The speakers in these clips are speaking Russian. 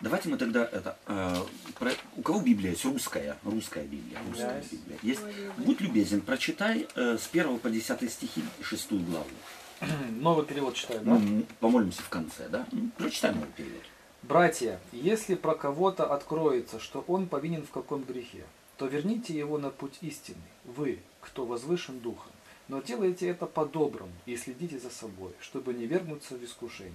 Давайте мы тогда это... э, про- у кого Библия есть? Русская. Русская Библия. Русская Есть. Библия. Есть? Будь любезен, прочитай э, с 1 по 10 стихи 6 главу. Новый перевод читаю, да? Ну, помолимся в конце, да? М, Прочитай новый перевод. Братья, если про кого-то откроется, что он повинен в каком грехе, то верните его на путь истины, вы, кто возвышен духом. Но делайте это по-доброму и следите за собой, чтобы не вергнуться в искушение.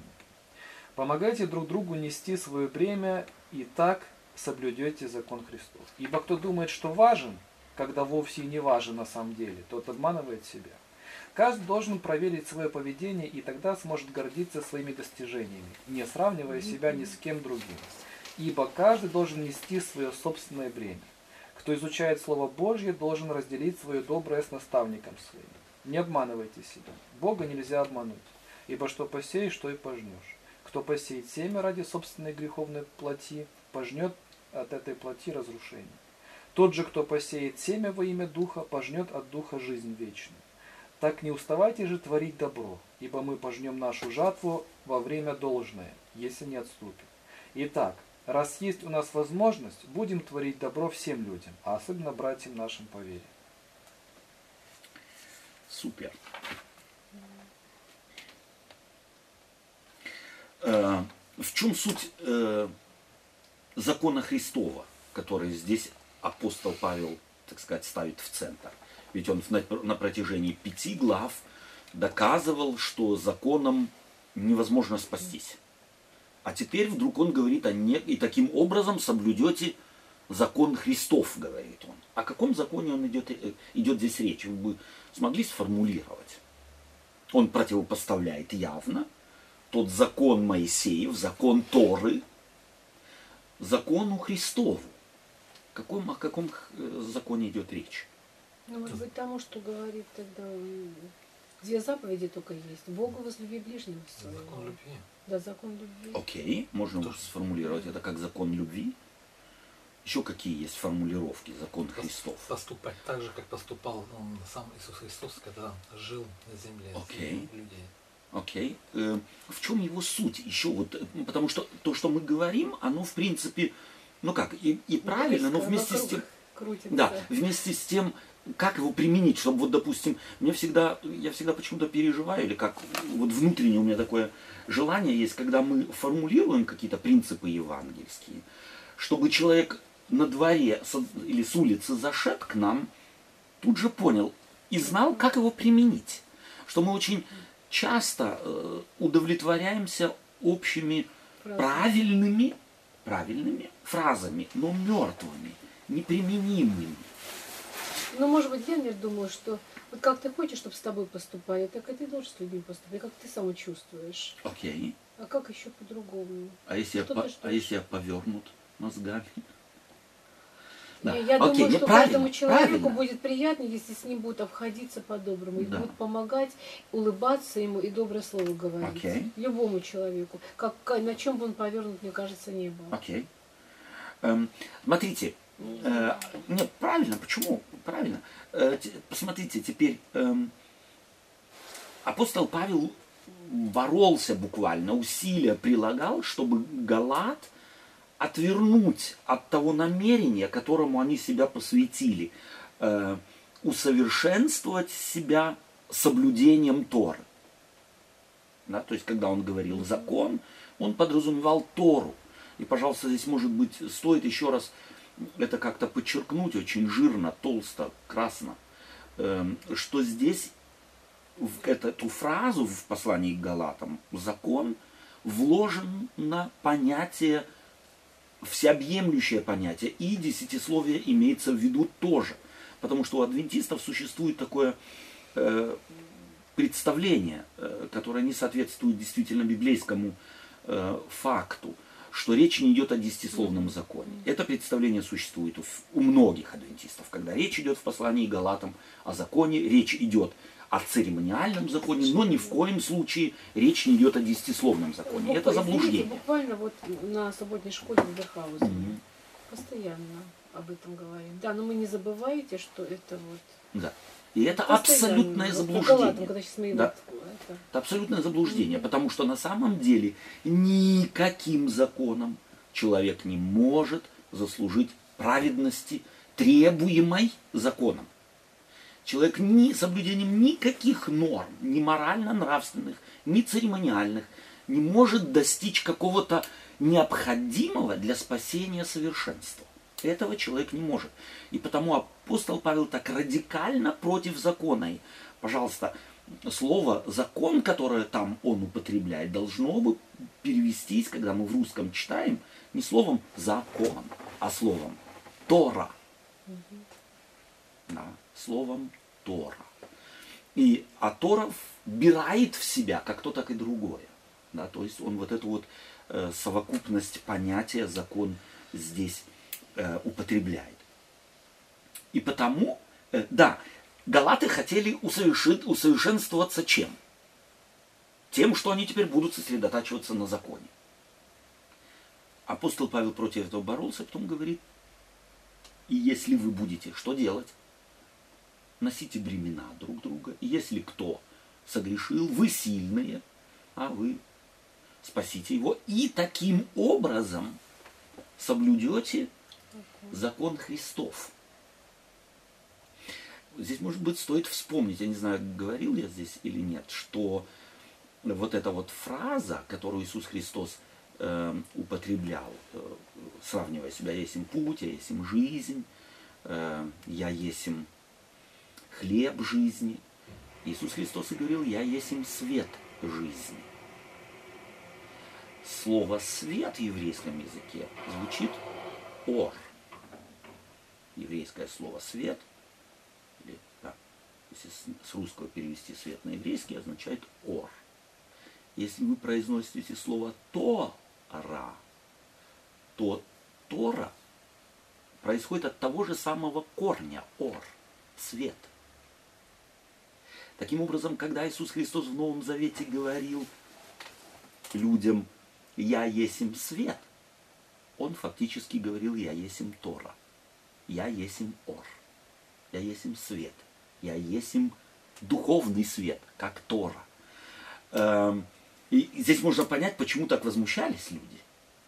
Помогайте друг другу нести свое бремя, и так соблюдете закон Христов. Ибо кто думает, что важен, когда вовсе и не важен на самом деле, тот обманывает себя. Каждый должен проверить свое поведение и тогда сможет гордиться своими достижениями, не сравнивая себя ни с кем другим. Ибо каждый должен нести свое собственное бремя. Кто изучает Слово Божье, должен разделить свое доброе с наставником своим. Не обманывайте себя. Бога нельзя обмануть. Ибо что посеешь, то и пожнешь. Кто посеет семя ради собственной греховной плоти, пожнет от этой плоти разрушение. Тот же, кто посеет семя во имя Духа, пожнет от Духа жизнь вечную. Так не уставайте же творить добро, ибо мы пожнем нашу жатву во время должное, если не отступим. Итак, раз есть у нас возможность, будем творить добро всем людям, а особенно братьям нашим по вере. Супер. В чем суть э, закона Христова, который здесь апостол Павел, так сказать, ставит в центр? Ведь он на, на протяжении пяти глав доказывал, что законом невозможно спастись. А теперь вдруг он говорит, о не... и таким образом соблюдете закон Христов, говорит он. О каком законе он идет, э, идет здесь речь? Вы бы смогли сформулировать? Он противопоставляет явно тот закон Моисеев, закон Торы, закону Христову. Каком, о каком э, законе идет речь? Ну, может быть, тому, что говорит тогда, м, две заповеди только есть. Бога возлюби ближнего своего. Закон любви. Да, закон любви. Окей, можно Тоже. сформулировать это как закон любви. Еще какие есть формулировки закон Христов? Поступать так же, как поступал он, сам Иисус Христос, когда жил на земле Окей. людей. Окей. Э, в чем его суть? Еще вот, э, потому что то, что мы говорим, оно в принципе, ну как, и, и правильно, но Колесо вместе с тем, крутится. да, вместе с тем, как его применить, чтобы вот, допустим, мне всегда, я всегда почему-то переживаю, или как вот внутренне у меня такое желание есть, когда мы формулируем какие-то принципы евангельские, чтобы человек на дворе или с улицы зашед к нам, тут же понял и знал, как его применить. Что мы очень часто э, удовлетворяемся общими правильными, правильными фразами, но мертвыми, неприменимыми. Ну, может быть, я, например, думаю, что вот как ты хочешь, чтобы с тобой поступали, так и ты должен с людьми поступать, как ты сам чувствуешь. Окей. А как еще по-другому? А если, я, по- а если я повернут мозгами? Да. Я, Окей, думаю, что правильно, каждому человеку правильно. будет приятно, если с ним будут обходиться по-доброму, Да. будут помогать, улыбаться ему и доброе слово говорить. Окей. Любому человеку. Как, ка- на чем бы он повернут, мне кажется, не было. Окей. Эм, смотрите, э, нет, правильно, почему? Правильно. Э, те- посмотрите, теперь эм, апостол Павел боролся буквально, усилия прилагал, чтобы Галат отвернуть от того намерения, которому они себя посвятили, э, усовершенствовать себя соблюдением Торы. Да, то есть, когда он говорил закон, он подразумевал Тору. И, пожалуйста, здесь, может быть, стоит еще раз это как-то подчеркнуть очень жирно, толсто, красно, эм, что здесь в это- эту фразу в послании к Галатам закон вложен на понятие, всеобъемлющее понятие, и десятисловие имеется в виду тоже. Потому что у адвентистов существует такое э, представление, э, которое не соответствует действительно библейскому э, факту, что речь не идет о десятисловном законе. Это представление существует у, у многих адвентистов. Когда речь идет в послании Галатам о законе, речь идет о церемониальном законе, но ни в коем случае речь не идет о десятисловном законе. Буква- Это извините, заблуждение. буквально вот на субботней школе в Берхаузене Мгм. постоянно об этом говорим. Да, но мы не забывайте, что это вот Да. И это постоянно. абсолютное Вот заблуждение. Галатам, когда сейчас Да. вот это- Это абсолютное заблуждение, потому что на самом деле никаким законом человек не может заслужить праведности, требуемой законом. Человек ни соблюдением никаких норм, ни морально-нравственных, ни церемониальных, не может достичь какого-то необходимого для спасения совершенства. Этого человек не может. И потому апостол Павел так радикально против закона. И, пожалуйста, слово «закон», которое там он употребляет, должно бы перевестись, когда мы в русском читаем, не словом «закон», а словом «тора». Да, словом «тора». И а Тора вбирает в себя как то, так и другое. Да, то есть он вот эту вот э, совокупность понятия закон здесь э, употребляет. И потому, э, да, галаты хотели усоверши, усовершенствоваться чем? Тем, что они теперь будут сосредотачиваться на законе. Апостол Павел против этого боролся, потом говорит, и если вы будете, что делать? Носите бремена друг друга. И если кто согрешил, вы сильные, а вы спасите его. И таким образом соблюдете закон Христов. Здесь, может быть, стоит вспомнить, я не знаю, говорил я здесь или нет, что вот эта вот фраза, которую Иисус Христос э, употреблял, э, сравнивая себя, я есть им путь, я есть им жизнь, э, я есть им хлеб жизни. Иисус Христос и говорил, я есть им свет жизни. Слово «свет» в еврейском языке звучит «ор». Еврейское слово «свет», или, да, если с русского перевести «свет» на еврейский, означает «ор». Если вы произносите слово «тора», то «тора» происходит от того же самого корня «ор» – «свет». Таким образом, когда Иисус Христос в Новом Завете говорил людям «Я есим свет», он фактически говорил «Я есим Тора», «Я есим Ор», «Я есим свет», «Я есим духовный свет», как Тора. Эм, и здесь можно понять, почему так возмущались люди.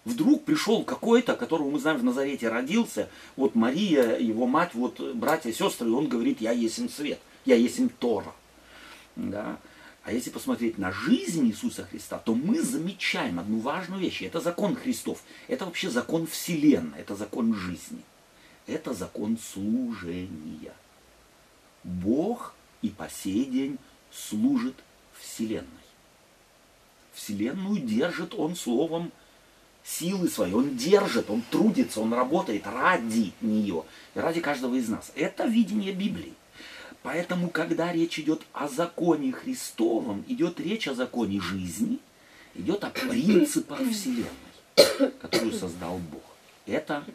Вдруг пришел какой-то, которого мы знаем в Назарете родился, вот Мария, его мать, вот братья, сестры, и он говорит, я есим свет, я есим Тора. Да? А если посмотреть на жизнь Иисуса Христа, то мы замечаем одну важную вещь. Это закон Христов. Это вообще закон Вселенной. Это закон жизни. Это закон служения. Бог и по сей день служит Вселенной. Вселенную держит Он словом силы своей. Он держит, он трудится, он работает ради нее, ради каждого из нас. Это видение Библии. Поэтому, когда речь идет о законе Христовом, идет речь о законе жизни, идет о принципах Вселенной, которую создал Бог. Это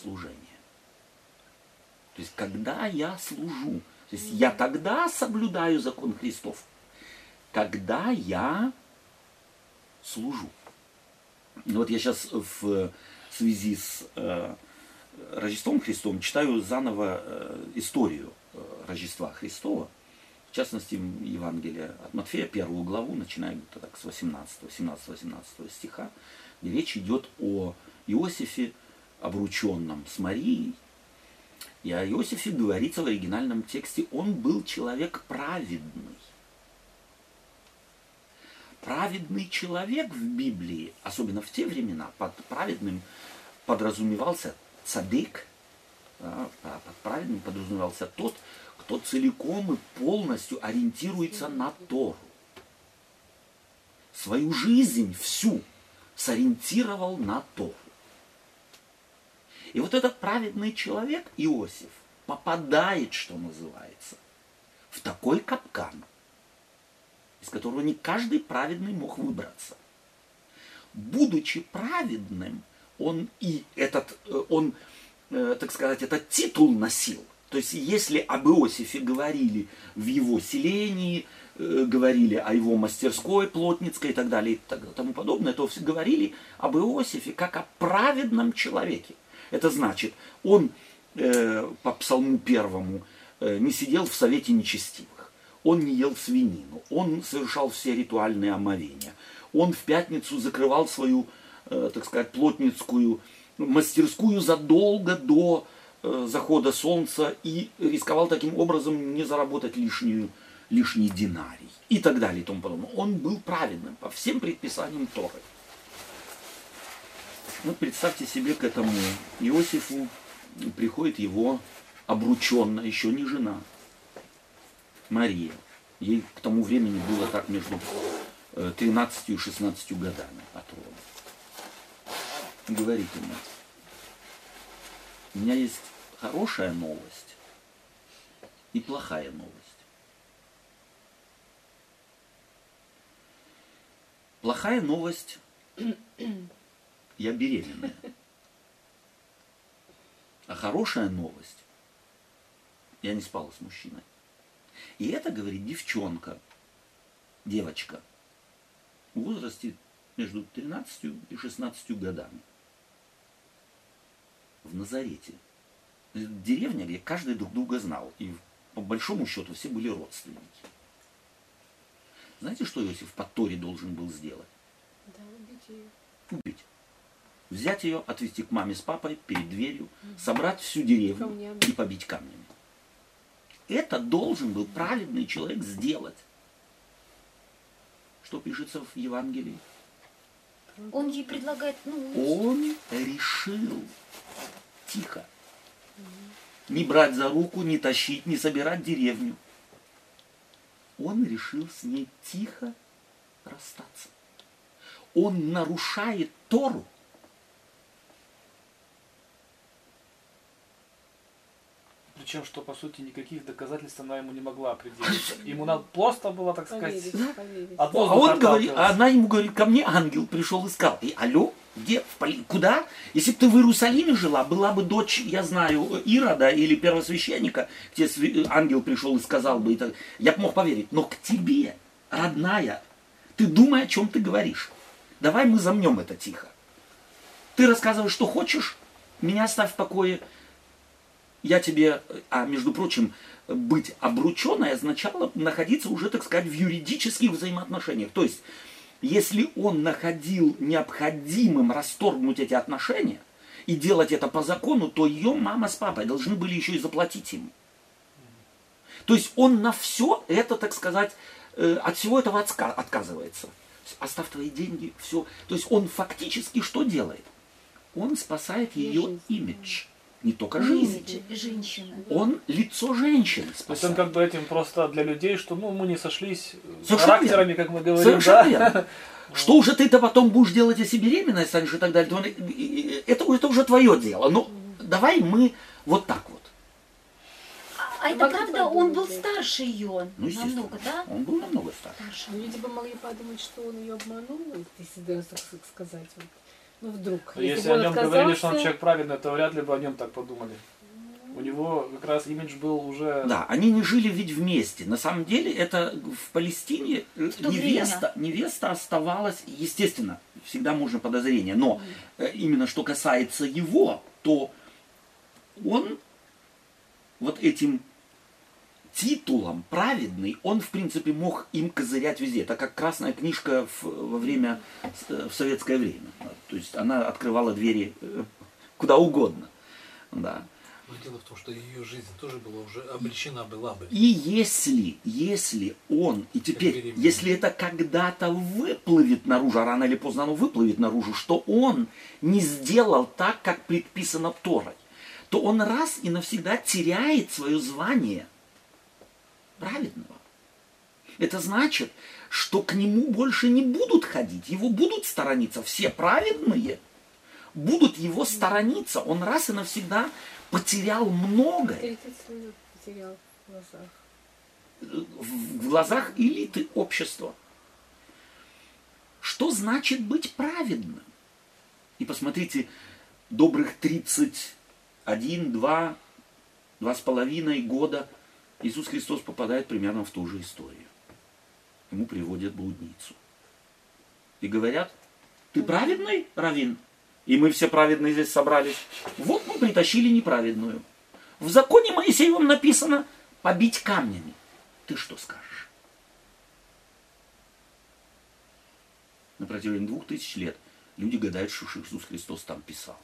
служение. То есть, когда я служу, то есть я тогда соблюдаю закон Христов, когда я служу. Ну вот я сейчас в связи с э, Рождеством Христом читаю заново э, историю Рождества Христова, в частности, Евангелие от Матфея, первую главу, начиная где-то так с 18, 17-18 стиха, где речь идет о Иосифе, обрученном с Марией. И о Иосифе говорится в оригинальном тексте, он был человек праведный. Праведный человек в Библии, особенно в те времена, под праведным подразумевался цадык, под праведным подразумевался тот, кто целиком и полностью ориентируется на Тору. Свою жизнь всю сориентировал на Тору. И вот этот праведный человек, Иосиф, попадает, что называется, в такой капкан, из которого не каждый праведный мог выбраться. Будучи праведным, он и этот, э, он Э, так сказать, этот титул носил. То есть, если об Иосифе говорили в его селении, э, говорили о его мастерской плотницкой и так далее и тому подобное, то говорили об Иосифе как о праведном человеке. Это значит, он э, по псалму первому не сидел в совете нечестивых, он не ел свинину, он совершал все ритуальные омовения, он в пятницу закрывал свою э, так сказать, плотницкую мастерскую задолго до э, захода солнца и рисковал таким образом не заработать лишнюю, лишний динарий и так далее и тому подобное. Он был праведным по всем предписаниям Торы. Ну, представьте себе к этому Иосифу приходит его обрученная, еще не жена, Мария. Ей к тому времени было так между 13 и 16 годами от рода. Говорит ему, у меня есть хорошая новость и плохая новость. Плохая новость, я беременная. А хорошая новость, я не спала с мужчиной. И это, говорит, девчонка, девочка, в возрасте между 13 и 16 годами. В Назарете. Деревня, где каждый друг друга знал. И по большому счету все были родственники. Знаете, что Иосиф по Торе должен был сделать? Да, убить ее. Убить. Взять ее, отвезти к маме с папой перед дверью, собрать всю деревню Камнями. и побить камнями. Это должен был праведный человек сделать. Что пишется в Евангелии? Он ей предлагает, ну, Он решил тихо. Не брать за руку, не тащить, не собирать деревню. Он решил с ней тихо расстаться. Он нарушает Тору. Причем, что по сути никаких доказательств она ему не могла определить. Ему надо просто было, так сказать, Поверить, поверить. А он говорит, а она ему говорит, ко мне ангел пришел и сказал, и алло, где, в поли- куда? Если бы ты в Иерусалиме жила, была бы дочь, я знаю, Ирода или первосвященника, где ангел пришел и сказал бы, и так, я бы мог поверить, но к тебе, родная, ты думай, о чем ты говоришь. Давай мы замнем это тихо. Ты рассказываешь, что хочешь, меня оставь в покое. Я тебе, а между прочим, быть обрученной означало находиться уже, так сказать, в юридических взаимоотношениях. То есть, если он находил необходимым расторгнуть эти отношения и делать это по закону, то ее мама с папой должны были еще и заплатить ему. То есть он на все это, так сказать, э, от всего этого отказывается. Оставь твои деньги, все. То есть он фактически что делает? Он спасает ее имидж. Не только жизнь. имидж женщины. Он лицо женщины То есть спасает. он как бы этим просто для людей, что ну мы не сошлись Совершенно характерами, верно. как мы говорим, Совершенно да? верно. Что уже ты-то потом будешь делать, если беременная станешь и так далее, и- это, это уже твое дело. Но давай мы вот так вот. А это Могли правда, он был старше ее Ну, намного, да? Он был намного старше. Старше. Ну, Люди бы могли подумать, что он ее обманул, если так сказать. Вот. Ну, вдруг. Но Если бы о нем говорили, что он отказался- человек праведный, то вряд ли бы о нем так подумали. У него как раз имидж был уже... Да, они не жили ведь вместе. На самом деле это в Палестине то невеста, невеста оставалась, естественно, всегда можно подозрение, но э, именно что касается его, то он вот этим титулом праведный, он в принципе мог им козырять везде. Это как красная книжка в- во время, э, в советское время. То есть она открывала двери э, куда угодно. Да. Но дело в том, что ее жизнь тоже была уже обречена была бы. И если, если он, и теперь, если это когда-то выплывет наружу, а рано или поздно оно выплывет наружу, что он не сделал так, как предписано Торой, то он раз и навсегда теряет свое звание праведного. Это значит, что к нему больше не будут ходить, его будут сторониться. Все праведные будут его сторониться. Он раз и навсегда потерял многое потерял в глазах. в глазах элиты общества. Что значит быть праведным? И посмотрите, добрых 31, 2, два с половиной года Иисус Христос попадает примерно в ту же историю. Ему приводят блудницу. И говорят, ты праведный, Равин? И мы все праведные здесь собрались. Вот мы притащили неправедную. В законе Моисеевом написано побить камнями. Ты что скажешь? На протяжении двух тысяч лет Люди гадают, что Иисус Христос там писал.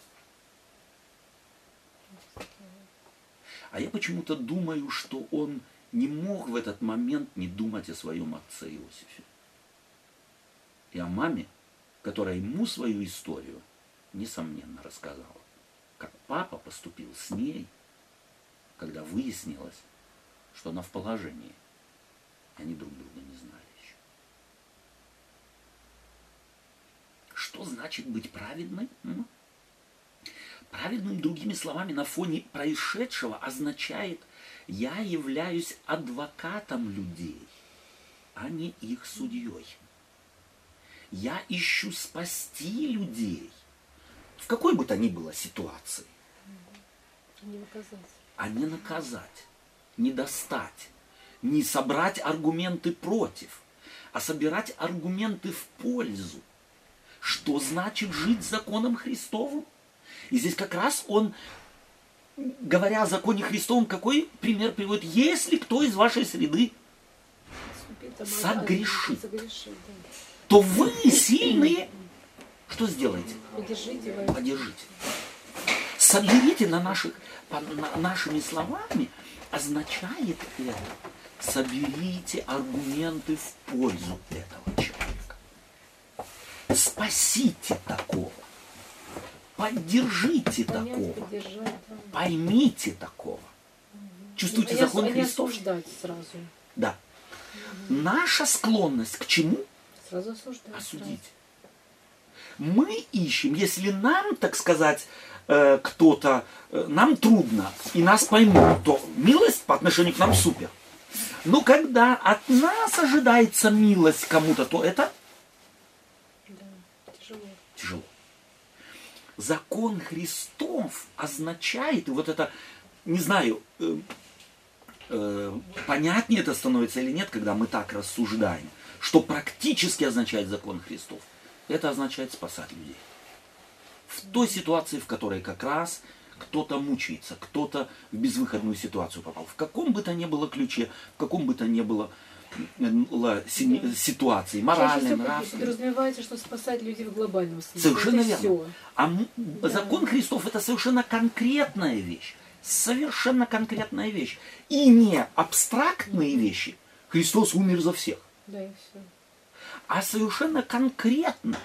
А я почему-то думаю, что он не мог в этот момент не думать о своем отце Иосифе. И о маме, которая ему свою историю, несомненно, рассказала. Как папа поступил с ней, когда выяснилось, что она в положении. Они друг друга не знали еще. Что значит быть праведным? М? Праведным, другими словами, на фоне происшедшего означает, я являюсь адвокатом людей, а не их судьей. Я ищу спасти людей в какой бы то ни было ситуации, Не наказать. а не наказать, не достать, не собрать аргументы против, а собирать аргументы в пользу. Что значит жить законом Христовым? И здесь как раз он, говоря о законе Христовом, какой пример приводит? Если кто из вашей среды, Согрешит. то вы сильные, что сделаете? Поддержите его. Поддержите. Соберите на наших, по- на- нашими словами, означает это, соберите аргументы в пользу этого человека. Спасите такого. Поддержите Понять, такого. да. Поймите такого. А закон ос- а не Христов? сразу. Да. Наша склонность к чему? Сразу осуждать. осудить. Мы ищем, если нам, так сказать, э, кто-то, э, нам трудно, и нас поймут, то милость по отношению к нам супер. Но когда от нас ожидается милость кому-то, то это сразу. Да, тяжело. тяжело. Закон Христов означает, и вот это, не знаю, э, э, понятнее это становится или нет, когда мы так рассуждаем, что практически означает закон Христов. Это означает спасать людей. В той ситуации, в которой как раз кто-то мучается, кто-то в безвыходную ситуацию попал. В каком бы то ни было ключе, в каком бы то ни было э, ла- си- Да. ситуации, Чаще моральной, нравственной. подразумевается, что спасать людей в глобальном смысле. Совершенно Это верно. всё. А Да. закон Христов это совершенно конкретная вещь. Совершенно конкретная вещь. И не абстрактные вещи. Христос умер за всех. Да, и все. А совершенно конкретно.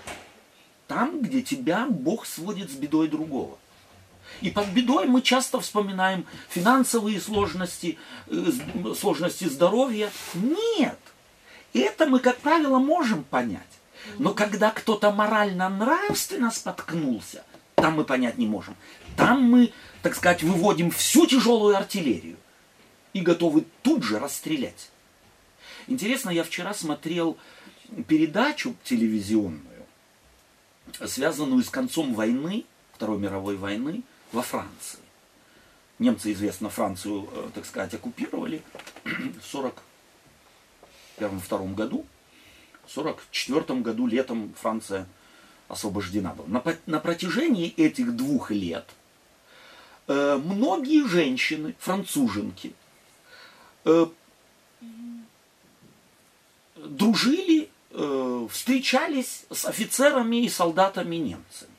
Там, где тебя Бог сводит с бедой другого. И под бедой мы часто вспоминаем финансовые сложности, э, сложности здоровья. Нет. Это мы, как правило, можем понять. Но когда кто-то морально-нравственно споткнулся, там мы понять не можем. Там мы, так сказать, выводим всю тяжелую артиллерию и готовы тут же расстрелять. Интересно, я вчера смотрел передачу телевизионную, связанную с концом войны, Второй мировой войны во Франции. Немцы, известно, Францию, э, так сказать, оккупировали в 1941-1942 году. В 1944 году летом Франция освобождена была. На, на протяжении этих двух лет э, многие женщины, француженки, э, дружили, э, встречались с офицерами и солдатами немцами.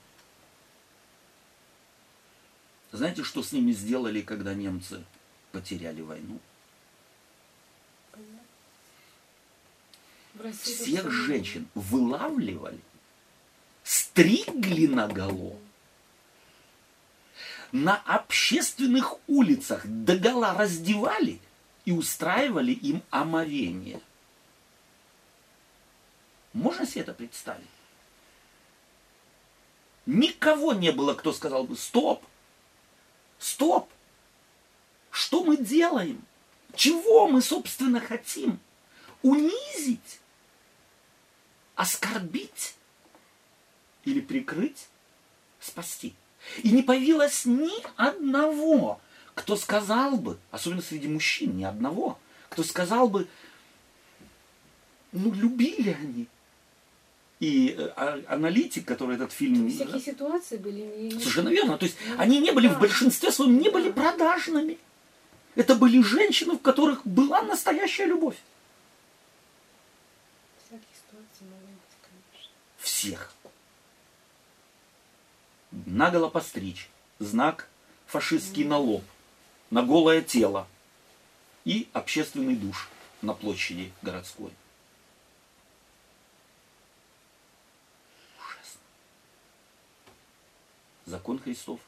Знаете, что с ними сделали, когда немцы потеряли войну? Всех женщин вылавливали, стригли наголо, на общественных улицах догола раздевали и устраивали им омовение. Можно себе это представить? Никого не было, кто сказал бы, стоп, стоп, что мы делаем? Чего мы, собственно, хотим? Унизить? Оскорбить? Или прикрыть? Спасти? И не появилось ни одного, кто сказал бы, особенно среди мужчин, ни одного, кто сказал бы, ну, любили они. И э, а- аналитик, который этот фильм... Всякие ситуации были. не- Совершенно верно. То есть Ну, они не были в да. большинстве своем, не были продажными. Это были женщины, в которых была настоящая любовь. Всякие ситуации могут быть, конечно. Всех. наголо постричь, знак фашистский на лоб, на голое тело и общественный душ на площади городской. Закон Христов.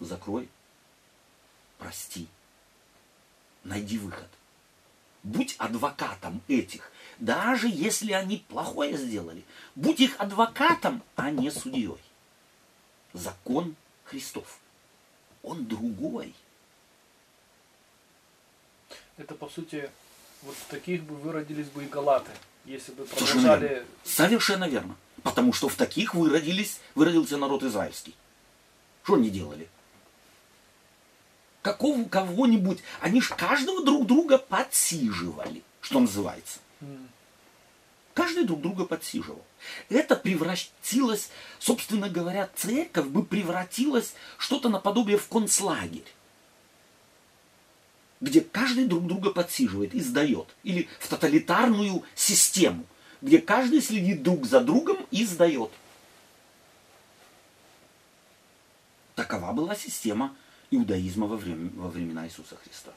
Закрой, прости, найди выход. Будь адвокатом этих, даже если они плохое сделали. Будь их адвокатом, а не судьей. Закон Христов. Он другой. Это, по сути, вот таких бы выродились бы и галаты, если бы Совершенно продолжали... верно. Совершенно верно. Потому что в таких выродились, выродился народ израильский. Что они делали? Какого кого-нибудь, они ж каждого друг друга подсиживали, что называется. Каждый друг друга подсиживал. Это превратилось, собственно говоря, церковь бы превратилась что-то наподобие в концлагерь, где каждый друг друга подсиживает и сдает. Или в тоталитарную систему, где каждый следит друг за другом и сдает. Такова была система иудаизма во, время, во времена Иисуса Христа.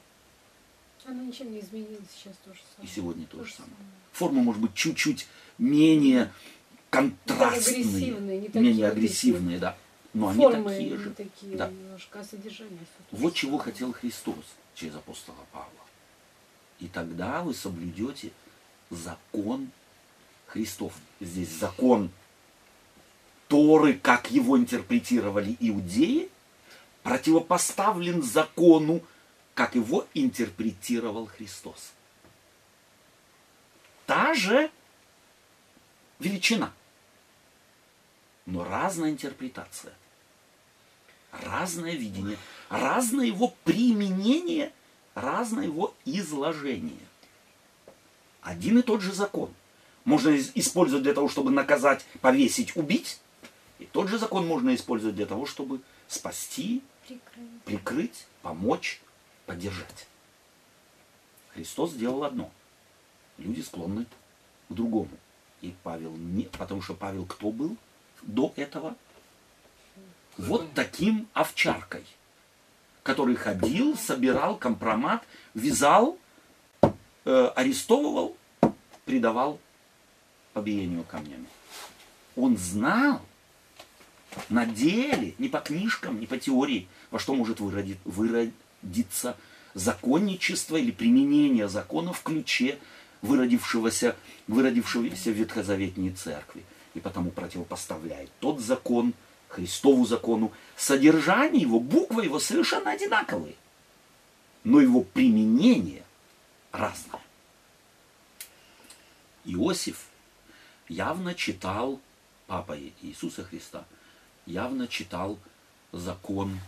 Она ничем не изменилась, сейчас тоже И самое. сегодня то же самое. самое. Форма может быть чуть-чуть менее контрастные, агрессивные, не такие менее агрессивные. да. Но они Формы такие не же. такие Да. немножко, а содержание Вот чего хотел Христос через апостола Павла. И тогда вы соблюдете закон Христов. Здесь закон Торы, как его интерпретировали иудеи, противопоставлен закону, как его интерпретировал Христос. Та же величина, но разная интерпретация разное видение, разное его применение, разное его изложение. Один и тот же закон. Можно использовать для того, чтобы наказать, повесить, убить. И тот же закон можно использовать для того, чтобы спасти, Прикрыть. прикрыть, помочь, поддержать. Христос сделал одно. Люди склонны к другому. И Павел не... Потому что Павел кто был до этого? Вот таким овчаркой, который ходил, собирал компромат, вязал, э, арестовывал, предавал побиению камнями. Он знал на деле, не по книжкам, не по теории, во что может выроди- выродиться законничество или применение закона в ключе выродившегося, выродившегося в Ветхозаветней церкви. И потому противопоставляет тот закон Христову закону. Содержание его, буквы его совершенно одинаковые. Но его применение разное. Иосиф явно читал, папа Иисуса Христа, явно читал закон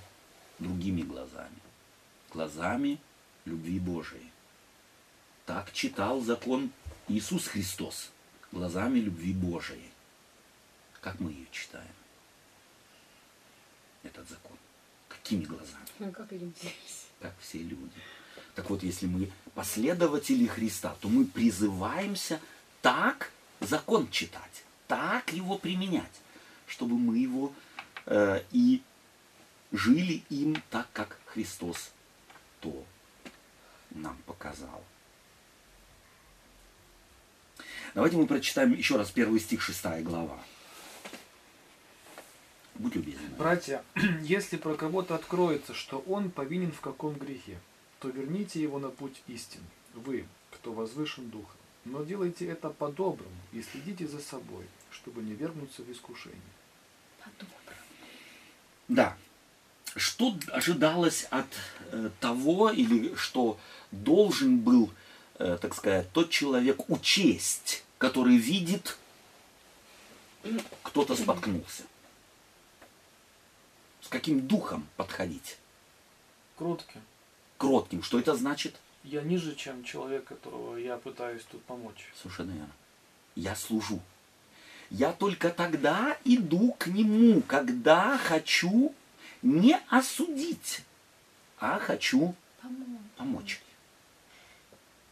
другими глазами. Глазами любви Божией. Так читал закон Иисус Христос глазами любви Божией. Как мы ее читаем? Этот закон. Какими глазами? Ну, как люди. как все люди. Так вот, если мы последователи Христа, то мы призываемся так закон читать, так его применять, чтобы мы его э, и жили им так, как Христос то нам показал. Давайте мы прочитаем еще раз первый стих, шестая глава. Будь любезен. Братья, если про кого-то откроется, что он повинен в каком грехе, то верните его на путь истины. Вы, кто возвышен духом. Но делайте это по-доброму и следите за собой, чтобы не вергнуться в искушение. По-доброму. Да. Что ожидалось от э, того, или что должен был, э, так сказать, тот человек учесть, который видит, кто-то споткнулся? С каким духом подходить? Кротким. Кротким. Что это значит? Я ниже, чем человек, которого я пытаюсь тут помочь. Совершенно верно. Я служу. Я только тогда иду к нему, когда хочу не осудить, а хочу Помочь. помочь.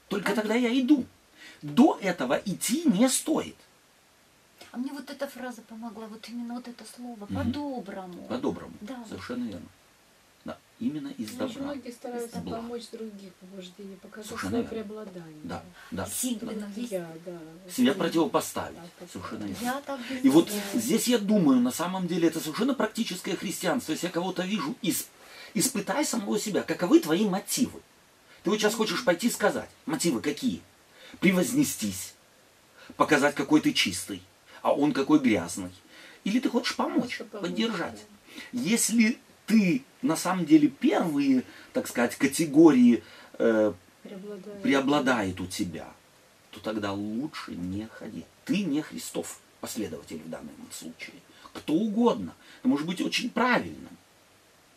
Только тогда я иду. До этого идти не стоит. А мне вот эта фраза помогла, вот именно вот это слово, Мгм. по-доброму. По-доброму. Да. Совершенно верно. Именно из Ну, добра. многие стараются Из помочь других в вождении, показать Совершенно свое верно. преобладание. Да, да. Сильно. Я, да. Себя противопоставить. Да, Совершенно верно. Я так И вот здесь я думаю, на самом деле это совершенно практическое христианство. Если я кого-то вижу, ис- испытай самого себя, каковы твои мотивы. Ты вот сейчас хочешь пойти сказать, мотивы какие? Превознестись, показать, какой ты чистый, а он какой грязный. Или ты хочешь помочь, поддержать. Если ты на самом деле первые, так сказать, категории э, Преобладает. преобладает у тебя, то тогда лучше не ходи. Ты не Христов последователь в данном случае. Кто угодно. Ты можешь быть очень правильным,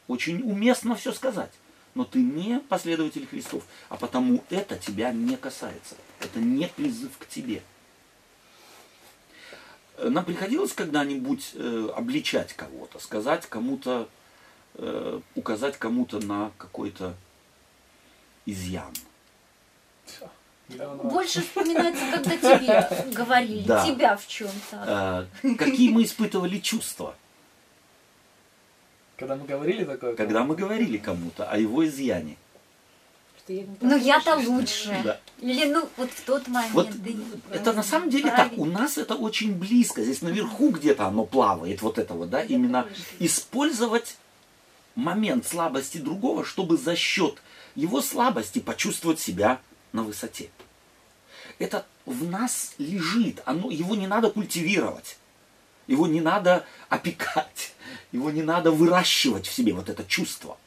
очень уместно все сказать. Но ты не последователь Христов, а потому это тебя не касается. Это не призыв к тебе. Нам приходилось когда-нибудь э, обличать кого-то, сказать кому-то, э, указать кому-то на какой-то изъян. Больше вспоминается, когда тебе говорили, Да. тебя в чем-то. Э, какие мы испытывали чувства, Когда мы говорили такое, когда мы говорили кому-то о его изъяне. Ну я-то лучше. Да. Или ну вот в тот момент. Вот да это на самом деле так. правильно. У нас это очень близко. Здесь наверху где-то оно плавает, вот это вот, да, именно использовать момент слабости другого, чтобы за счет его слабости почувствовать себя на высоте. Это в нас лежит, оно, его не надо культивировать, его не надо опекать, его не надо выращивать в себе, вот это чувство.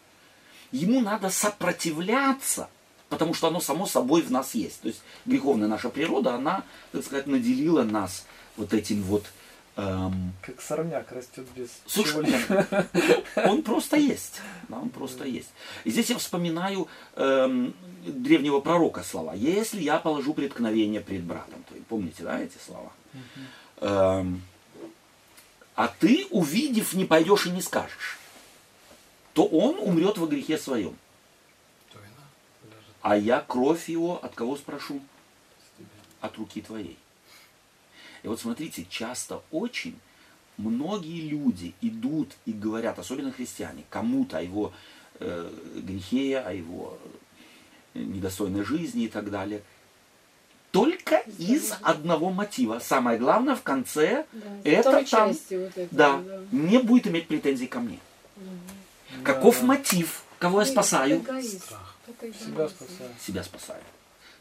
Ему надо сопротивляться, потому что оно само собой в нас есть. То есть греховная наша природа, она, так сказать, наделила нас вот этим вот эм, Как сорняк растет без Слушай, он просто есть. Да, он просто есть. И здесь я вспоминаю эм, древнего пророка слова. Если я положу преткновение пред братом твоим. Помните, да, эти слова? Эм, а ты, увидев, не пойдешь и не скажешь, то он умрет во грехе своем. А я кровь его от кого спрошу? от руки твоей. И вот смотрите, часто очень многие люди идут и говорят, особенно христиане, кому-то о его э, грехе, о его недостойной жизни и так далее. Только из одного мотива. Самое главное в конце Да, это там, вот этого, да, да. не будет иметь претензий ко мне. Да, Каков да. мотив? Кого я спасаю? эгоист, Себя спасаю. себя спасаю.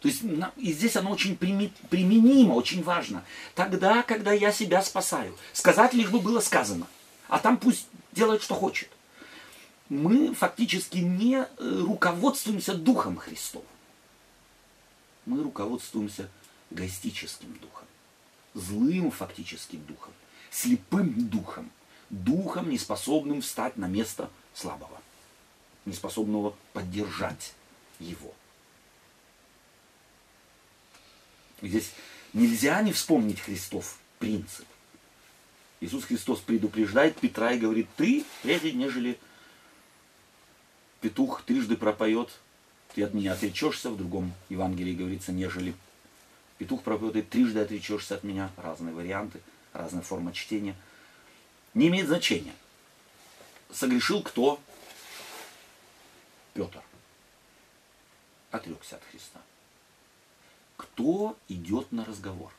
То есть и здесь оно очень применимо, очень важно. Тогда, когда я себя спасаю, сказать лишь бы было сказано, а там пусть делает, что хочет. Мы фактически не э, руководствуемся Духом Христовым. Мы руководствуемся эгоистическим духом, злым фактическим духом, слепым духом, духом, неспособным встать на место слабого, неспособного поддержать его. Здесь нельзя не вспомнить Христов принцип. Иисус Христос предупреждает Петра и говорит, ты, прежде нежели петух трижды пропоет, ты от меня отречешься. В другом Евангелии говорится, нежели петух пропоет, ты трижды отречешься от меня. Разные варианты, разная форма чтения. Не имеет значения. Согрешил кто? Петр. Отрекся от Христа. Кто идет на разговор?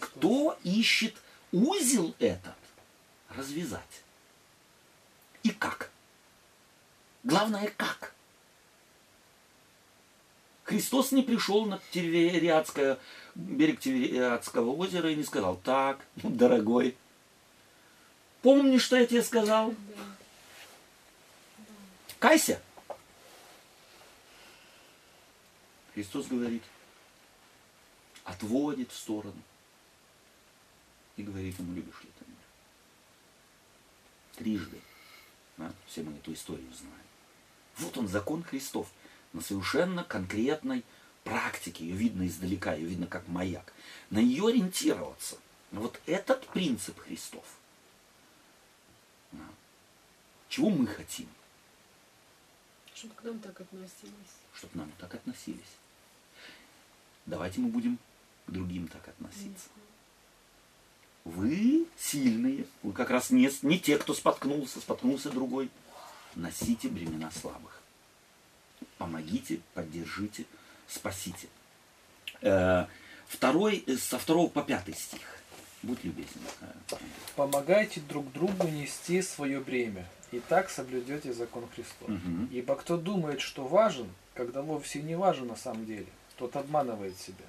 Кто ищет узел этот развязать? И как? Главное, как? Христос не пришел на Тивериадское, берег Тивериадского озера и не сказал, так, ну, дорогой, помни, что я тебе сказал? Кайся. Христос говорит, отводит в сторону и говорит ему, любишь ли ты меня? Трижды. Да? Все мы эту историю знаем. Вот он, закон Христов, на совершенно конкретной практике. Ее видно издалека, ее видно как маяк. На ее ориентироваться. Вот этот принцип Христов. Да. Чего мы хотим? Чтобы к нам так относились. чтобы к нам так относились. Давайте мы будем к другим так относиться. Вы сильные, вы как раз не, не те, кто споткнулся, споткнулся другой. Носите бремена слабых. Помогите, поддержите, спасите. Э, Второй, э, со второго по пятый стих. Будь любезен. э, Помогайте друг другу нести свое бремя, и так соблюдете закон Христов. Мгм. Ибо кто думает, что важен, когда вовсе не важен на самом деле, тот обманывает себя.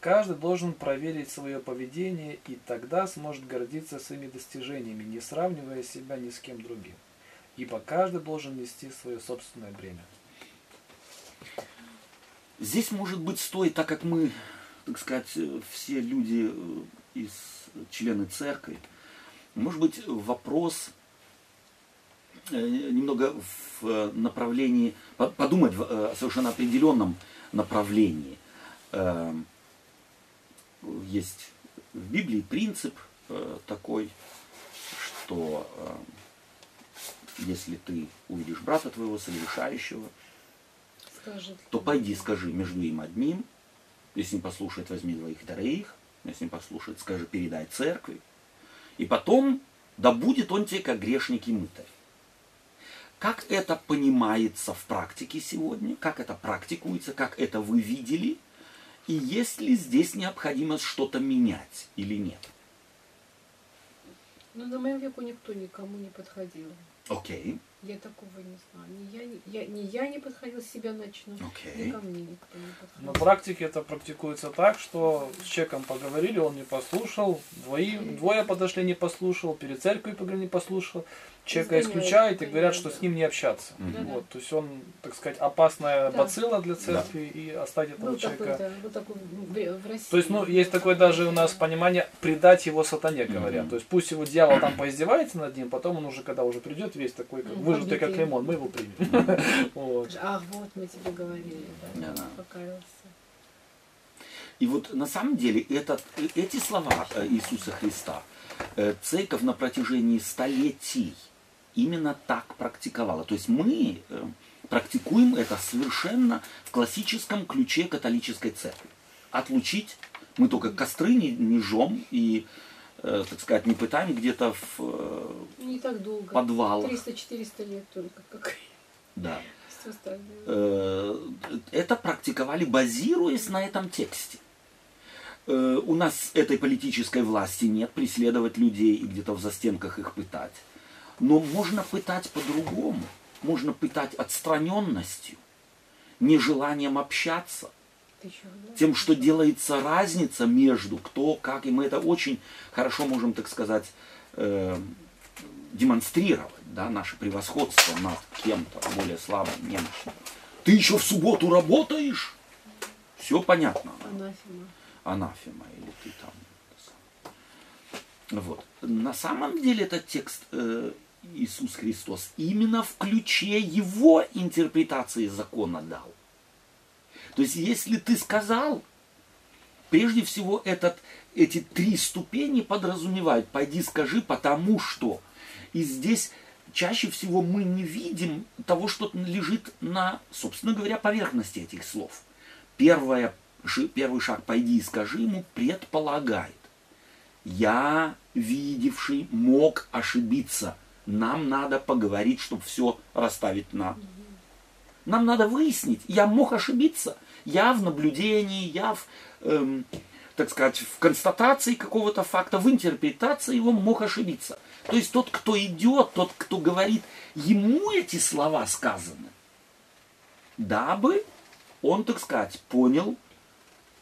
Каждый должен проверить свое поведение и тогда сможет гордиться своими достижениями, не сравнивая себя ни с кем другим. Ибо каждый должен нести свое собственное бремя. Здесь, может быть, стоит, так как мы, так сказать, все люди э, из члены церкви, может быть, вопрос э, немного в э, направлении, по- подумать э, совершенно определенном направлении. Э, Есть в Библии принцип э, такой, что э, если ты увидишь брата твоего согрешающего, Скажет. то пойди скажи между им одним, если не послушает, возьми двоих троих, если не послушает, скажи, передай церкви. И потом, да будет он тебе как грешник и мытарь. Как это понимается в практике сегодня, как это практикуется, как это вы видели, и есть ли здесь необходимость что-то менять или нет? Ну, на моем веку никто никому не подходил. Окей, Я такого не знаю. Ни я, ни я, ни я не подходила, с себя начну. окей. Ни ко мне никто не подходил. На практике это практикуется так, что с человеком поговорили, он не послушал, двои- двое подошли, не послушал, перед церковью поговорили, не послушал, человека исключают и говорят, что да. с ним не общаться. Мгм. Вот, то есть он, так сказать, опасная Да. бацилла для церкви и оставить этого Был такой, человека. да, был такой в, России. То есть, ну, есть такое даже у нас понимание предать его сатане, говорят. Мгм. То есть пусть его дьявол там поиздевается над ним, потом он уже, когда уже придет, весь такой, как, Мгм, выжатый как лимон, мы его примем. Вот. Ах, вот мы тебе говорили, да, Да. покаялся. И вот на самом деле этот, э, эти слова э, Иисуса Христа э, церковь на протяжении столетий именно так практиковала. То есть мы э, практикуем это совершенно в классическом ключе католической церкви. Отлучить, мы только костры не, не жжем и, э, так сказать, не пытаем где-то в э, Не так долго. подвалах. 300-400 лет только, как Да. все. Э, это практиковали, базируясь на этом тексте. Э, У нас этой политической власти нет, преследовать людей и где-то в застенках их пытать. Но можно пытать по-другому. Можно пытать отстраненностью, нежеланием общаться, тем, что делается разница между кто, как, и мы это очень хорошо можем, так сказать, э, демонстрировать, да, наше превосходство над кем-то более слабым, немощным. Ты еще в субботу работаешь? Все понятно. Анафема. Анафема или ты там. Вот. На самом деле этот текст э, Иисус Христос именно в ключе его интерпретации закона дал. То есть, если ты сказал, прежде всего этот, эти три ступени подразумевают, пойди скажи, потому что. И здесь чаще всего мы не видим того, что лежит на, собственно говоря, поверхности этих слов. Первое, первый шаг «пойди и скажи ему» предполагает. Я, видевший, мог ошибиться. Нам надо поговорить, чтобы все расставить на... Нам надо выяснить, я мог ошибиться. Я в наблюдении, я в, эм, так сказать, в констатации какого-то факта, в интерпретации его мог ошибиться. То есть тот, кто идет, тот, кто говорит, ему эти слова сказаны, дабы он, так сказать, понял,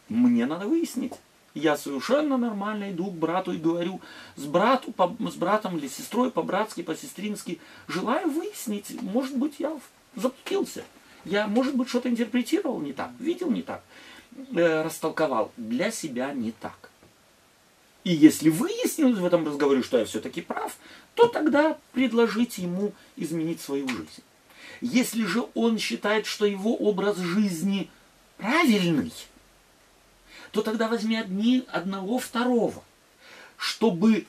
мне надо выяснить. Я совершенно нормально иду к брату и говорю с, брату, по- с братом или сестрой по-братски, по-сестрински, желаю выяснить, может быть, я заблудился. Я, может быть, что-то интерпретировал не так, видел не так, э, растолковал. Для себя не так. И если выяснилось в этом разговоре, что я все-таки прав, то тогда предложите ему изменить свою жизнь. Если же он считает, что его образ жизни правильный, то тогда возьми одни, одного второго, чтобы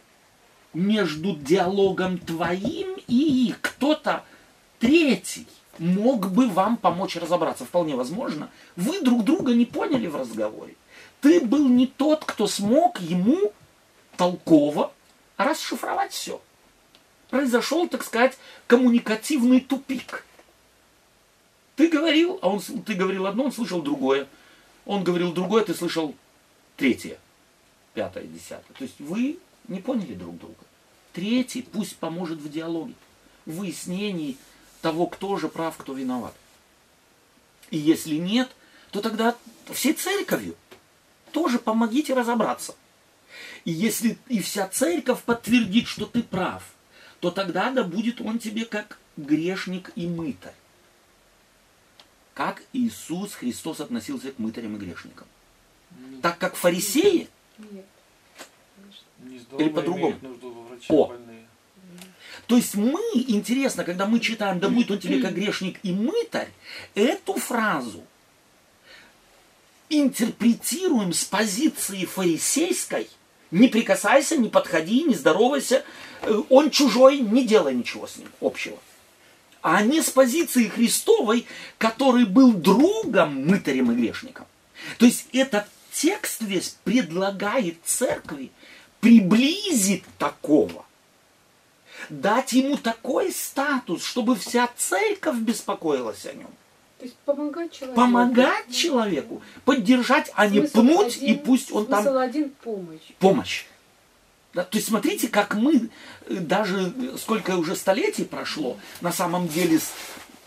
между диалогом твоим и кто-то третий мог бы вам помочь разобраться. Вполне возможно, вы друг друга не поняли в разговоре. ты был не тот, кто смог ему толково расшифровать все. Произошел, так сказать, коммуникативный тупик. Ты говорил, а он, ты говорил одно, он слышал другое. Он говорил другое, ты слышал третье, пятое, десятое. То есть вы не поняли друг друга. Третий пусть поможет в диалоге, в выяснении того, кто же прав, кто виноват. И если нет, то тогда всей церковью тоже помогите разобраться. И если и вся церковь подтвердит, что ты прав, то тогда да будет он тебе как грешник и мытарь. Как Иисус Христос относился к мытарям и грешникам. Так как фарисеи, Нет. Нездоровые по-другому. О. больные. то есть мы, интересно, когда мы читаем «Да будет он тебе как грешник и мытарь», эту фразу интерпретируем с позиции фарисейской, не прикасайся, не подходи, не здоровайся, э, он чужой, не делай ничего с ним общего. А не с позиции Христовой, который был другом, мытарем и грешником. То есть этот текст весь предлагает церкви приблизить такого, дать ему такой статус, чтобы вся церковь беспокоилась о нем. То есть помогать человеку. Помогать человеку, поддержать, а не Смысл пнуть, один- и пусть он там Смысл один – помощь. помощь. Да, то есть смотрите, как мы, э, даже сколько уже столетий прошло, на самом деле, с,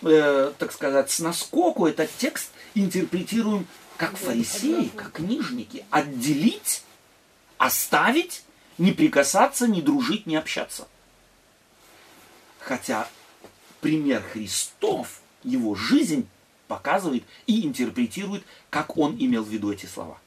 э, так сказать, с наскоку этот текст интерпретируем как фарисеи, как книжники. Отделить, оставить, не прикасаться, не дружить, не общаться. Хотя пример Христов, его жизнь показывает и интерпретирует, как он имел в виду эти слова.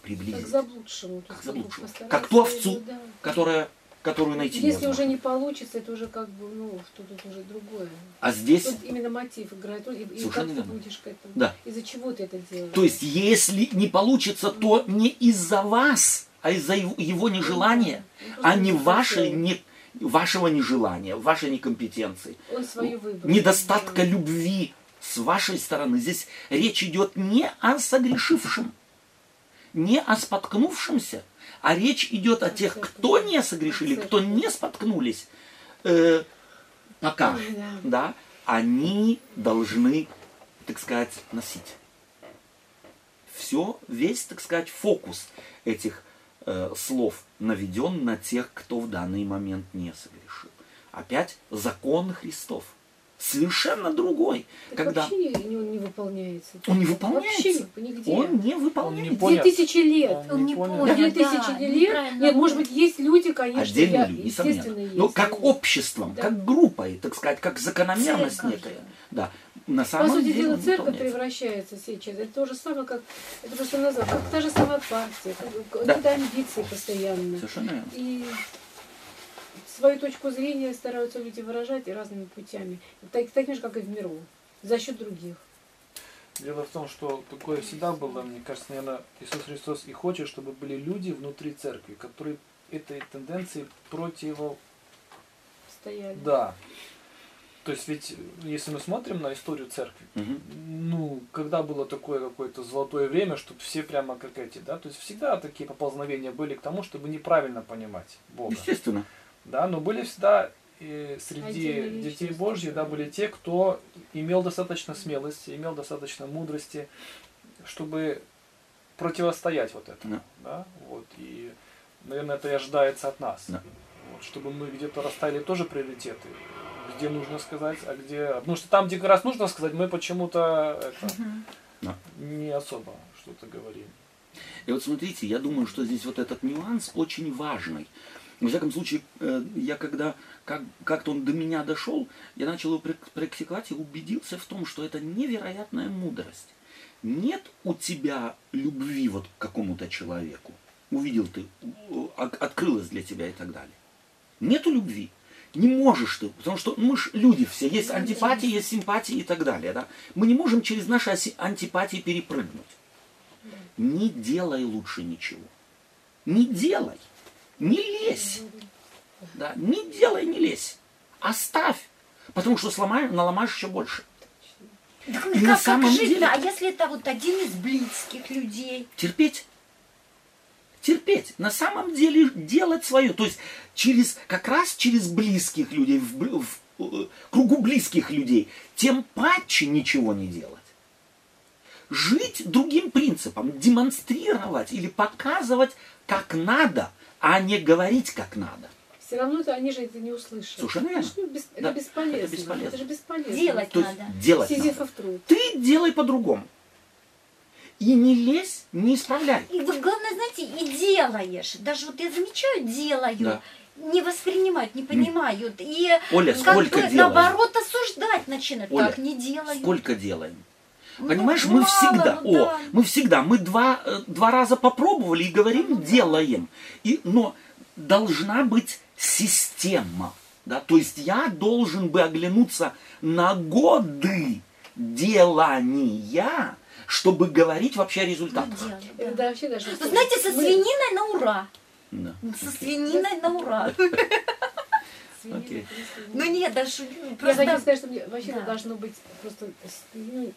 Как Приблизить заблудшему. то как заблудшему, как ту овцу, да. которая, которую найти Если невозможно. уже не получится, это уже как бы, ну, что тут уже другое. А здесь, Тут именно мотив играет и, и как ты верно. будешь к этому. Да. Из-за чего ты это делаешь? то есть, если не получится, то не из-за вас, а из-за его- его нежелания, просто а не вашей, не, вашего нежелания, вашей некомпетенции, Он свою выбрал. недостатка Да. любви с вашей стороны. Здесь речь идет не о согрешившем, не о споткнувшемся, а речь идет о тех, кто не согрешили, кто не споткнулись. Э, пока. Да. они должны, так сказать, носить. Все, весь, так сказать, фокус этих э, слов наведен на тех, кто в данный момент не согрешил. Опять закон Христов. Совершенно другой. Так когда вообще он не выполняется. он не Вообще выполняется. нигде. Он не Он выполняется. не Две тысячи лет. Он Он не понял. Две да, тысячи лет. неправильно Нет, может быть, есть люди, конечно, Отдельные я- люди, естественно, несомненно. есть. Но как обществом, Да. как группой, так сказать, как закономерность Церковь некая. Да. На По самом сути деле дела, церковь превращается сейчас. Это то же самое, как это просто назвать, как та же самая партия, как- Да. какие-то амбиции постоянно. Совершенно верно. И свою точку зрения стараются люди выражать и разными путями. Так, таким же, как и в миру. За счет других. Дело в том, что такое всегда было, мне кажется, наверное, Иисус Христос и хочет, чтобы были люди внутри церкви, которые этой тенденции противо... Стояли. Да. То есть ведь, если мы смотрим на историю церкви, Мгм. ну, когда было такое какое-то золотое время, что все прямо как эти, да, то есть всегда такие поползновения были к тому, чтобы неправильно понимать Бога. Естественно. Да, но были всегда э, среди Отдельные детей личности, Божьих, да, были те, кто имел достаточно смелости, имел достаточно мудрости, чтобы противостоять вот этому. Да. Да. Вот, и, наверное, это и ожидается от нас. Да. Вот, чтобы мы где-то расставили тоже приоритеты, где нужно сказать, а где... Потому что там, где как раз нужно сказать, мы почему-то это. Да. не особо что-то говорим. И вот смотрите, я думаю, что здесь вот этот нюанс очень важный. Во всяком случае, э, я когда как, как-то он до меня дошел, я начал его прак- практиковать и убедился в том, что это невероятная мудрость. Нет у тебя любви вот к какому-то человеку. Увидел ты, открылось для тебя и так далее. Нету любви. Не можешь ты, потому что мы ж люди все, есть антипатии, есть симпатии и так далее. Да? Мы не можем через наши антипатии перепрыгнуть. Не делай лучше ничего. Не делай. Не лезь. Да, не делай, не лезь. Оставь. Потому что сломаешь, наломаешь еще больше. Так И на как, самом как жить деле- А если это вот один из близких людей? терпеть. Терпеть. На самом деле делать свое. То есть через, как раз через близких людей, в, бл- в, э, кругу близких людей, тем паче ничего не делать. Жить другим принципом, демонстрировать или показывать, как надо, а не говорить, как надо. Все равно это они же это не услышат. Совершенно верно. Это, бес- это Да, бесполезно. это бесполезно. Это же бесполезно. Делать То есть надо. делать надо. Сизифов труд. Ты делай по-другому. И не лезь, не исправляй. И вот главное, знаете, и делаешь. Даже вот я замечаю, делаю. Да. Не воспринимают, не понимают. И Оля, как сколько бы делаем? наоборот осуждать начинают. Оля, так не делаю. Сколько делаем? Ну, Понимаешь, мы мало, всегда, ну о, да. мы всегда, мы два, э, два раза попробовали и говорим, Ну делаем. И, но должна быть система. Да? То есть я должен бы оглянуться на годы делания, чтобы говорить вообще о Ну, результатах. делаю, да. Это вообще даже... Вы знаете, со Мы- свининой на ура. Да. Со свининой на ура. Окей. Ну нет, даже Я просто... хочу сказать, что мне вообще Да. должно быть просто с- ну,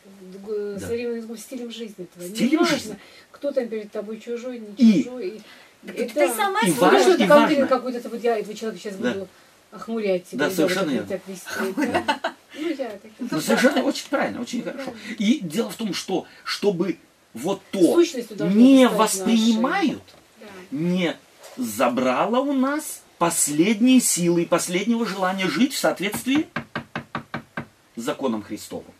Да. современным стилем жизни твоего. Стилем не важно, жизни. кто там перед тобой чужой, не И- чужой. И, Так это- ты сама И важно, и важно. какой-то, вот я этого человека сейчас Да. буду охмурять тебя. Да, и совершенно верно. как тебя вести. Да. Ну, я так. Ну, совершенно очень правильно, очень хорошо. И дело в том, что чтобы вот то не воспринимают, Да. не забрало у нас последние силы и последнего желания жить в соответствии с законом Христовым.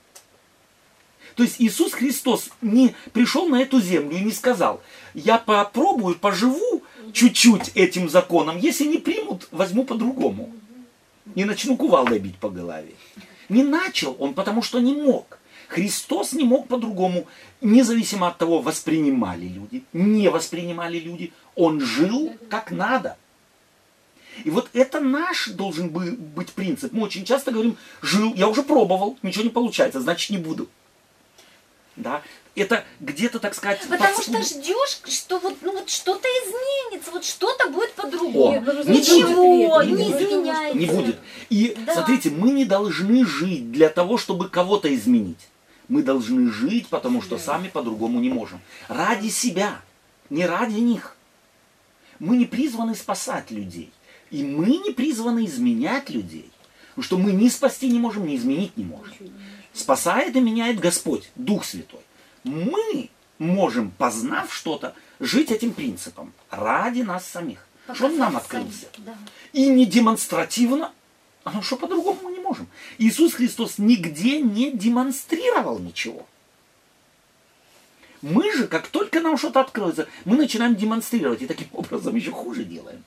То есть Иисус Христос не пришел на эту землю и не сказал, я попробую, поживу чуть-чуть этим законом, если не примут, возьму по-другому. Не начну кувалдой бить по голове. Не начал он, потому что не мог. Христос не мог по-другому, независимо от того, воспринимали люди, не воспринимали люди. Он жил как надо. И вот это наш должен бы- быть принцип. Мы очень часто говорим, жил, я уже пробовал, ничего не получается, значит не буду. Да? Это где-то, так сказать, Потому что подспудно- ждешь, что вот, ну, вот что-то изменится, вот что-то будет по-другому. Ничего будет, не не изменяется. Не будет. И Да. смотрите, мы не должны жить для того, чтобы кого-то изменить. Мы должны жить, потому что сами по-другому не можем. Ради себя, не ради них. Мы не призваны спасать людей. И мы не призваны изменять людей. Потому что мы ни спасти не можем, ни изменить не можем. Спасает и меняет Господь, Дух Святой. Мы можем, познав что-то, жить этим принципом ради нас самих. Что он нам открылся. самим, да. И не демонстративно, а ну что по-другому мы не можем. Иисус Христос нигде не демонстрировал ничего. Мы же, как только нам что-то откроется, мы начинаем демонстрировать, и таким образом еще хуже делаем.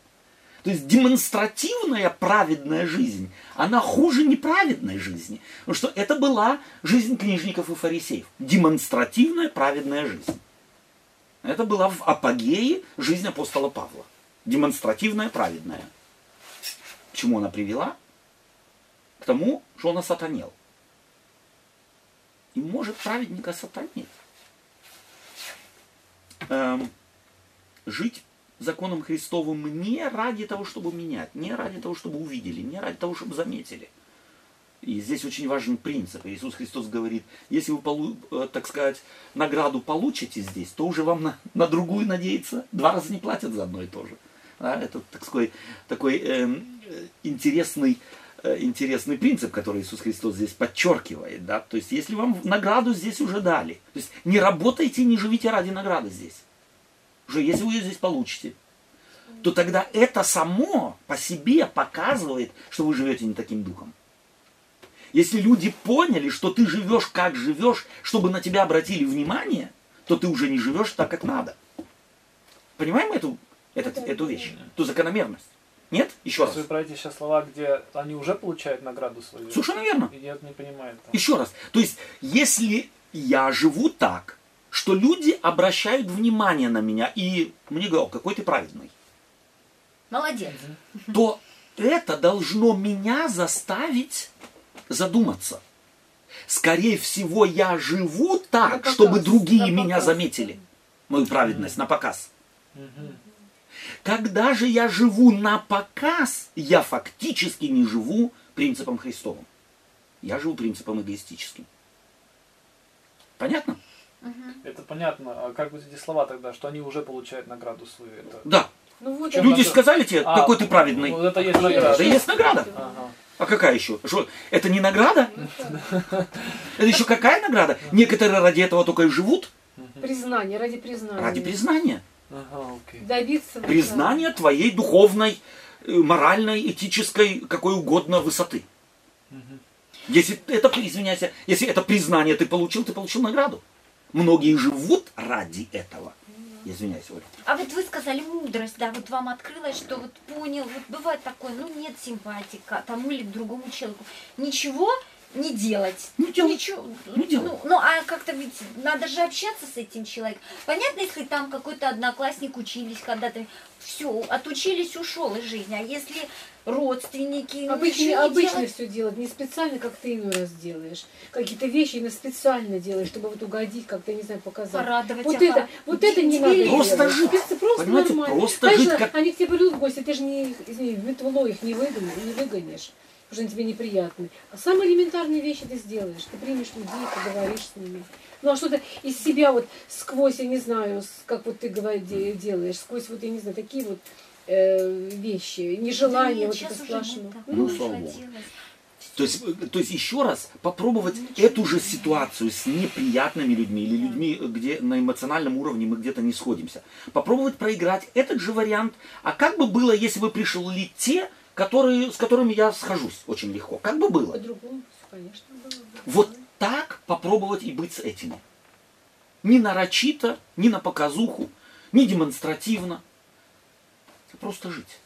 То есть демонстративная праведная жизнь, она хуже неправедной жизни. Потому что это была жизнь книжников и фарисеев. Демонстративная праведная жизнь. Это была в апогее жизнь апостола Павла. Демонстративная праведная. К чему она привела? К тому, что он осатанел. И может праведника сатанить. Эм, жить законом Христовым не ради того, чтобы менять, не ради того, чтобы увидели, не ради того, чтобы заметили. И здесь очень важен принцип. Иисус Христос говорит, если вы, э, так сказать, награду получите здесь, то уже вам на, на другую надеяться. Два раза не платят за одно и то же. Да, это так сказать, такой эм, э, интересный, э, интересный принцип, который Иисус Христос здесь подчеркивает. Да? То есть, если вам награду здесь уже дали, то есть не работайте, не живите ради награды здесь. Уже если вы ее здесь получите, то тогда это само по себе показывает, что вы живете не таким духом. Если люди поняли, что ты живешь как живешь, чтобы на тебя обратили внимание, то ты уже не живешь так, как надо. Понимаем эту, этот- эту вещь, эту закономерность? Нет? Еще раз. вы про эти сейчас слова, где они уже получают награду свою? Совершенно верно. И нет, не понимаю. Там. Еще раз. То есть, если я живу так, что люди обращают внимание на меня и мне говорят, «О, какой ты праведный, Молодец. то это должно меня заставить задуматься. Скорее всего, я живу так, показ, чтобы другие меня заметили. Мою праведность на показ. Когда же я живу на показ, я фактически не живу принципом Христовым. Я живу принципом эгоистическим. Понятно? Это понятно. А как вот эти слова тогда, что они уже получают награду свою? Это... Да. Ну вот Чем Люди надо- сказали тебе, А, какой ты праведный. Вот это есть это- награда. Да есть награда. Ага. А какая еще? Что, это не награда? Ну. Это еще какая награда? Некоторые ради этого только и живут. Признание, ради признания. Ради признания. Ага, окей. Добиться. вот, Признания твоей духовной, э, моральной, этической, какой угодно высоты. Если это, извиняюсь, если это признание ты получил, ты получил награду. Многие живут ради этого. Извиняюсь, Оля. А вот вы сказали мудрость, да, вот вам открылось, что вот понял, вот бывает такое, ну нет симпатии к тому или к другому человеку. Ничего не делать. Не делать. Ничего. Не делать. Ну, ну, а как-то ведь надо же общаться с этим человеком. Понятно, если там какой-то одноклассник учились когда-то, все, отучились, ушел из жизни. А если родственники, Обычно, ничего обычно делать, все делать, не специально, как ты иной раз делаешь. Какие-то вещи именно специально делаешь, чтобы вот угодить, как-то, не знаю, показать. порадовать. Вот ага. это, вот это не надо Просто делать. жить. Просто Понимаете, нормально. просто Конечно, жить как- они к тебе придут в гости, ты же не, извини, в метло их не выгонишь, не выгонишь, потому что они тебе неприятны. А самые элементарные вещи ты сделаешь. Ты примешь людей, поговоришь с ними. Ну а что-то из себя вот сквозь, я не знаю, как вот ты говори- де- делаешь, сквозь вот, я не знаю, такие вот э, вещи, нежелание Да нет, вот это такого, Ну, слава богу. То есть, э, то есть еще раз попробовать эту же ситуацию с неприятными людьми или людьми, где на эмоциональном уровне мы где-то не сходимся. Попробовать проиграть этот же вариант. А как бы было, если бы пришли те, которые, с которыми я схожусь очень легко? Как бы было? По-другому, конечно, было бы. Вот так попробовать и быть с этими. Не нарочито, не на показуху, не демонстративно. Просто жить.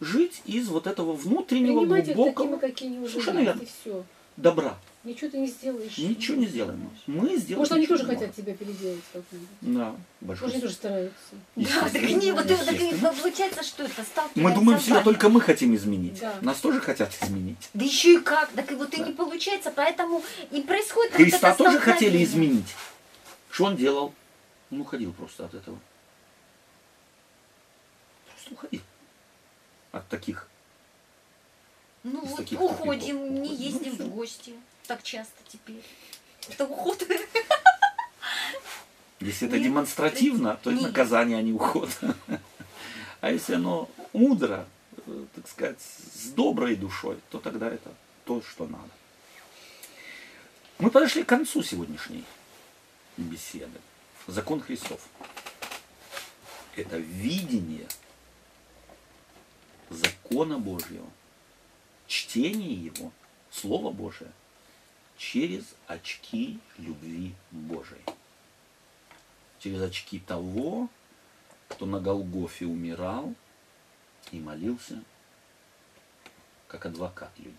Жить из вот этого внутреннего, Принимать их глубокого такими, какие они уже Совершенно верно. и все. добра. Ничего ты не сделаешь. Ничего не сделаем. Мы сделаем. Может, они тоже хотят тебя переделать как-нибудь. Да, большой. Может, они тоже стараются. Да, так не, вот, вот так и получается, что это сталкивается Мы думаем вами. только мы хотим изменить. Да. Нас тоже хотят изменить. Да еще и как, так и вот и Да. не получается, поэтому и происходит вот Христа это тоже хотели изменить. Что он делал? Он уходил просто от этого. Уходил. От таких. Ну из вот таких уходим, тупиков. не Ну, ездим всё. в гости так часто теперь. Это уход. Если это Нет, демонстративно, то это наказание, а не уход. А если оно мудро, э, так сказать, с доброй душой, то тогда это то, что надо. Мы подошли к концу сегодняшней беседы. Закон Христов. Это видение закона Божьего, чтение его, Слово Божие, через очки любви Божией. Через очки того, кто на Голгофе умирал и молился, как адвокат людей.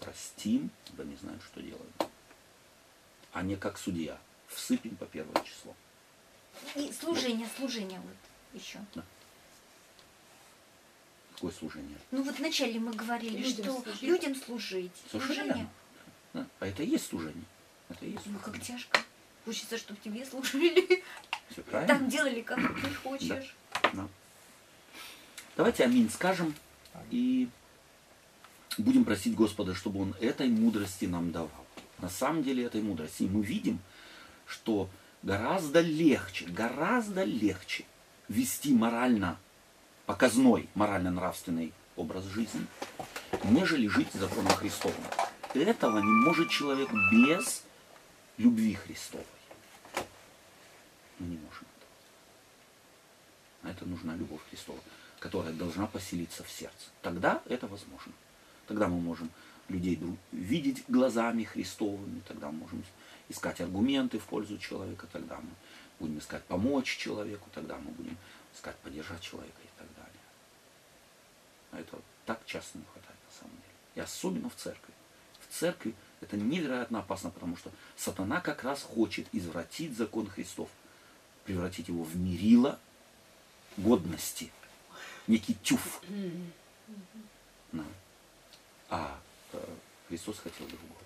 Простим, ибо не знают, что делают. А не как судья. Всыпем по первое число. И служение, служение вот еще. Какое служение? Ну вот вначале мы говорили, Людям что служить. людям служить. Служение. Да. А это и есть служение. Это и есть Ну как служение. тяжко. Хочется, чтобы тебе служили. Все правильно? Так делали, как ты хочешь. Да. Давайте аминь скажем и будем просить Господа, чтобы Он этой мудрости нам давал. На самом деле этой мудрости. И мы видим, что гораздо легче, гораздо легче вести морально показной, морально-нравственный образ жизни, нежели жить законом Христовым. Этого не может человек без любви Христовой. Мы не можем этого. А это нужна любовь Христова, которая должна поселиться в сердце. Тогда это возможно. Тогда мы можем людей видеть глазами Христовыми, тогда мы можем искать аргументы в пользу человека, тогда мы будем искать помочь человеку, тогда мы будем искать поддержать человека. А этого так часто не хватает на самом деле. И особенно в церкви. В церкви это невероятно опасно, потому что сатана как раз хочет извратить закон Христов, превратить его в мерило годности, некий тюф. Да. А э, Христос хотел другого.